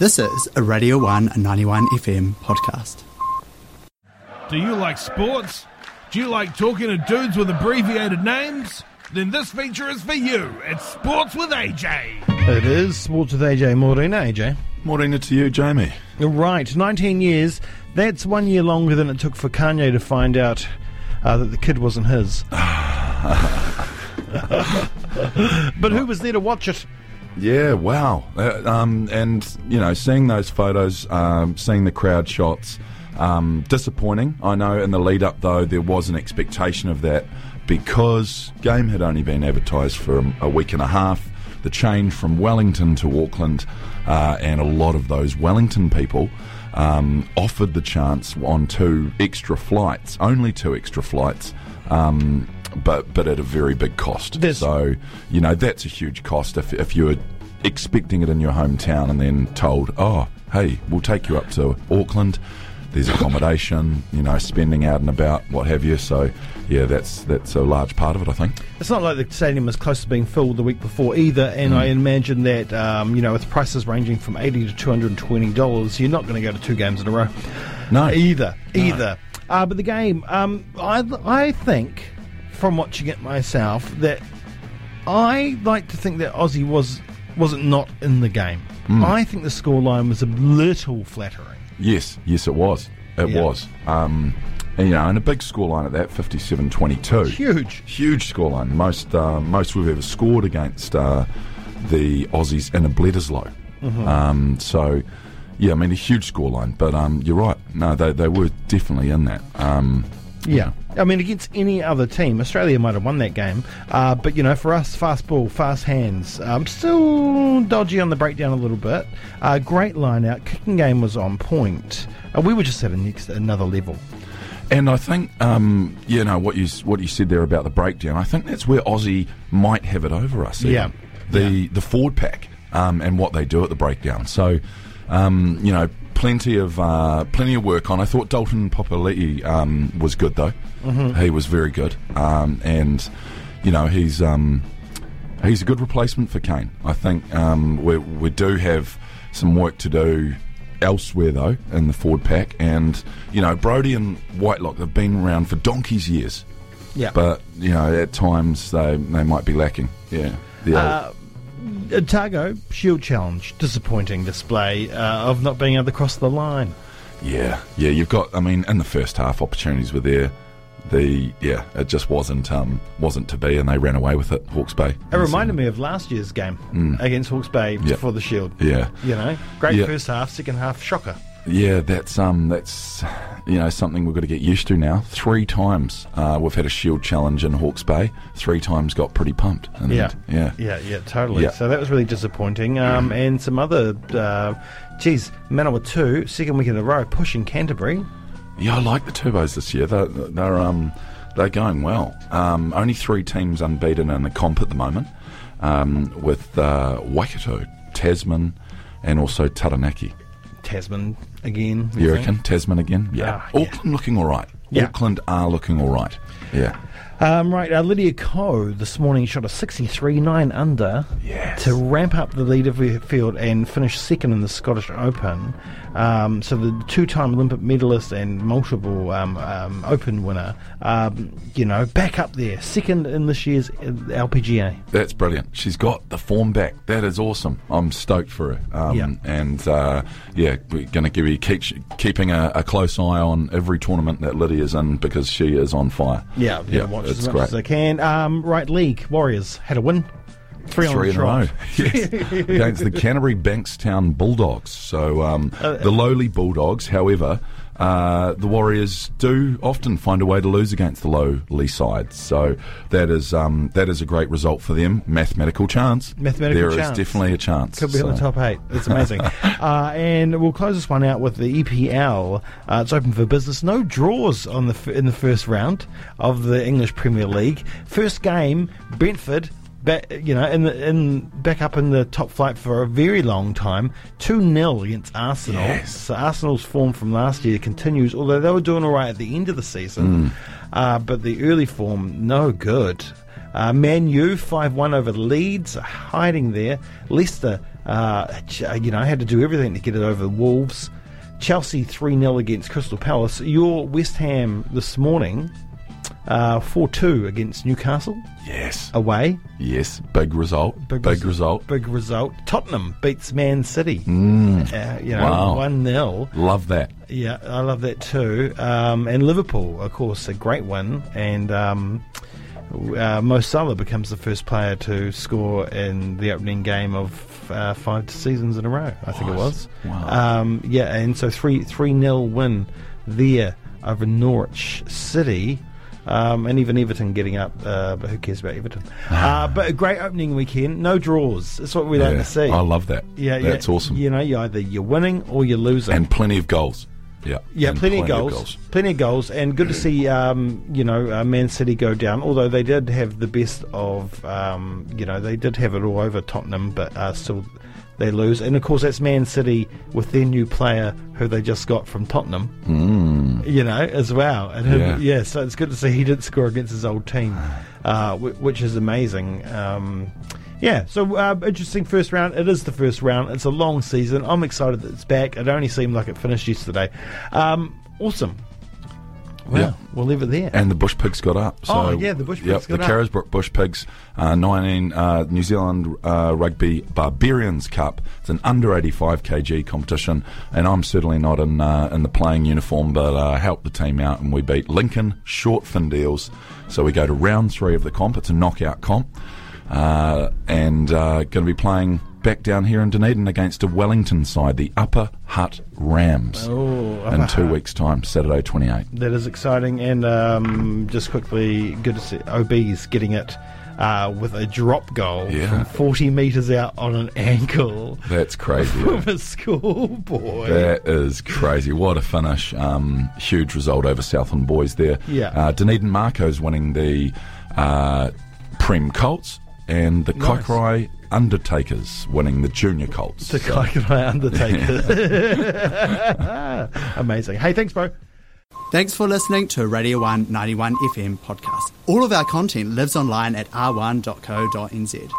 This is a Radio 1 91 FM podcast. Do you like sports? Do you like talking to dudes with abbreviated names? Then this feature is for you. It's Sports with AJ. It is Sports with AJ Morena, AJ. Morning to you, Jamie. Right, 19 years. That's one year longer than it took for Kanye to find out uh, that the kid wasn't his. but who was there to watch it? Yeah, wow. Uh, um, and, you know, seeing those photos, um, seeing the crowd shots, um, disappointing. I know in the lead up, though, there was an expectation of that because game had only been advertised for a week and a half. The change from Wellington to Auckland, uh, and a lot of those Wellington people um, offered the chance on two extra flights, only two extra flights. Um, but but at a very big cost. This- so you know that's a huge cost if if you're expecting it in your hometown and then told, oh hey, we'll take you up to Auckland. There's accommodation, you know, spending out and about, what have you. So, yeah, that's that's a large part of it, I think. It's not like the stadium was close to being filled the week before either, and I imagine that um, you know with prices ranging from eighty to two hundred and twenty dollars, you're not going to go to two games in a row. No, either, either. Uh, but the game, um, I I think from watching it myself that I like to think that Aussie was wasn't not in the game. I think the scoreline was a little flattering. Yes, yes, it was. It Yeah. was. Um, and, you know, and a big scoreline at that, 57-22. Huge. Huge scoreline. Most uh, most we've ever scored against uh, the Aussies in a Bledisloe. Mm-hmm. Um, so, yeah, I mean, a huge scoreline. But um, you're right. No, they, they were definitely in that. Um, Yeah. I mean, against any other team, Australia might have won that game. Uh, but, you know, for us, fast ball, fast hands, um, still dodgy on the breakdown a little bit. Uh, great line out. Kicking game was on point. Uh, we were just at a next, another level. And I think, um, you know, what you what you said there about the breakdown. I think that's where Aussie might have it over us. even. Yeah. the the forward pack um, and what they do at the breakdown. So, um, you know, plenty of uh, plenty of work on. I thought Dalton Papali'i um, was good though. Mm-hmm. He was very good, um, and you know he's um, he's a good replacement for Cane. I think um, we we do have some work to do elsewhere though in the forward pack, and you know Brodie and Whitelock they've been around for donkeys years, Yeah. but you know at times they they might be lacking. Yeah, Uh, Otago, Shield Challenge, disappointing display uh, of not being able to cross the line. yeah, yeah. You've got I mean in the first half opportunities were there. The yeah, it just wasn't um, wasn't to be, and they ran away with it. Hawke's Bay. It reminded me of last year's game against Hawke's Bay Mm. For the Shield. Yeah, You know, great Yeah. first half, second half, shocker. Yeah, that's um, that's you know something we've got to get used to now. Three times uh, we've had a Shield challenge in Hawke's Bay. Three times got pretty pumped. And Yeah. yeah, Yeah, yeah, totally. Yeah. So that was really disappointing. Um, and some other, uh, geez, Manawatū, second week in a row, pushing Canterbury. Yeah, I like the turbos this year. They're, they're um, they're going well. Um, only three teams unbeaten in the comp at the moment, um, with uh, Waikato, Tasman, and also Taranaki. Tasman again. You think? reckon Tasman again? Yeah. Ah, yeah. Auckland looking all right. Yeah. Auckland are looking all right. Yeah. Um, right, uh, Lydia Ko this morning shot a 63 9 under Yes. to ramp up the lead of the field and finish second in the Scottish Open. Um, so the two time Olympic medalist and multiple um, um, Open winner, um, you know, back up there, second in this year's uh, LPGA. That's brilliant. She's got the form back. That is awesome. I'm stoked for her. Um, Yeah. And uh, yeah, we're going to give you keep keeping a, a close eye on every tournament that Lydia's in because she is on fire. Yeah, yeah, it's as much great. as I can. Um, right, league Warriors had a win, three, on Three in a row yes. against the Canterbury Bankstown Bulldogs. So um, Uh, the lowly Bulldogs, however, uh, the Warriors do often find a way to lose against the lowly sides. So that is um, that is a great result for them. Mathematical chance. Mathematical There is chance. definitely a chance. Could be in the top eight. It's amazing. uh, and we'll close this one out with the EPL. Uh, it's open for business. No draws on the f- in the first round of the English Premier League. First game, Brentford. Back, you know, in the in back up in the top flight for a very long time, two 0 against Arsenal. Yes. So Arsenal's form from last year continues, although they were doing all right at the end of the season. Uh, but the early form, no good. Uh, Man U 5 1 over Leeds, hiding there. Leicester Uh, you know, had to do everything to get it over the Wolves. Chelsea 3 0 against Crystal Palace. Your West Ham this morning, 4 2 against Newcastle Yes. away. Yes. Big result. Big, res- result. Big result. Tottenham beats Man City. Uh, you know, Wow. 1 0. Love that. Yeah, I love that too. Um, and Liverpool, of course, a great win. And um, uh, Mo Salah becomes the first player to score in the opening game of uh, five seasons in a row. I think it was. Wow. Um, yeah, and so three three nil win there over Norwich City. Um, and even Everton getting up, uh, but who cares about Everton? Uh, but a great opening weekend, no draws. That's what we like to see. I love that. Yeah, That's yeah. awesome. You know, you either you're winning or you're losing. And plenty of goals. Yeah. Yeah, And plenty, of, goals, Plenty of goals. And good to see, um, you know, uh, Man City go down. Although they did have the best of, um, you know, they did have it all over Tottenham, but uh, still they lose. And of course, that's Man City with their new player who they just got from Tottenham, mm. you know, as well. And him, Yeah. yeah. so it's good to see he did score against his old team, uh, which is amazing. Um, yeah, so uh, interesting first round. It is the first round. It's a long season. I'm excited that it's back. It only seemed like it finished yesterday. Um, awesome. Wow, Yeah. we'll leave it there. And the Bush Pigs got up. So, Oh, yeah, the Bush yep, Pigs got the up. Carisbrook Bush Pigs, uh, 19 uh, New Zealand uh, Rugby Barbarians Cup. It's an under 85 kg competition, and I'm certainly not in uh, in the playing uniform, but uh, helped the team out, and we beat Lincoln Short Fin Deals. So we go to round three of the comp. It's a knockout comp, uh, and uh, going to be playing back down here in Dunedin against a Wellington side, the Upper Hutt Rams, Oh, in two Hutt. weeks' time, Saturday 28. That is exciting. And um, just quickly, good to see OB's getting it uh, with a drop goal Yeah. from 40 metres out on an ankle That's crazy. from a schoolboy. That is crazy. What a finish. Um, huge result over Southland boys there. Yeah. Uh, Dunedin Marco's winning the uh, Prem Colts and the Nice. Kaikorai Undertakers winning the Junior Colts. The So- Kaikorai Undertaker. Amazing. Hey, thanks, bro. Thanks for listening to Radio 191 FM podcast. All of our content lives online at r1.co.nz.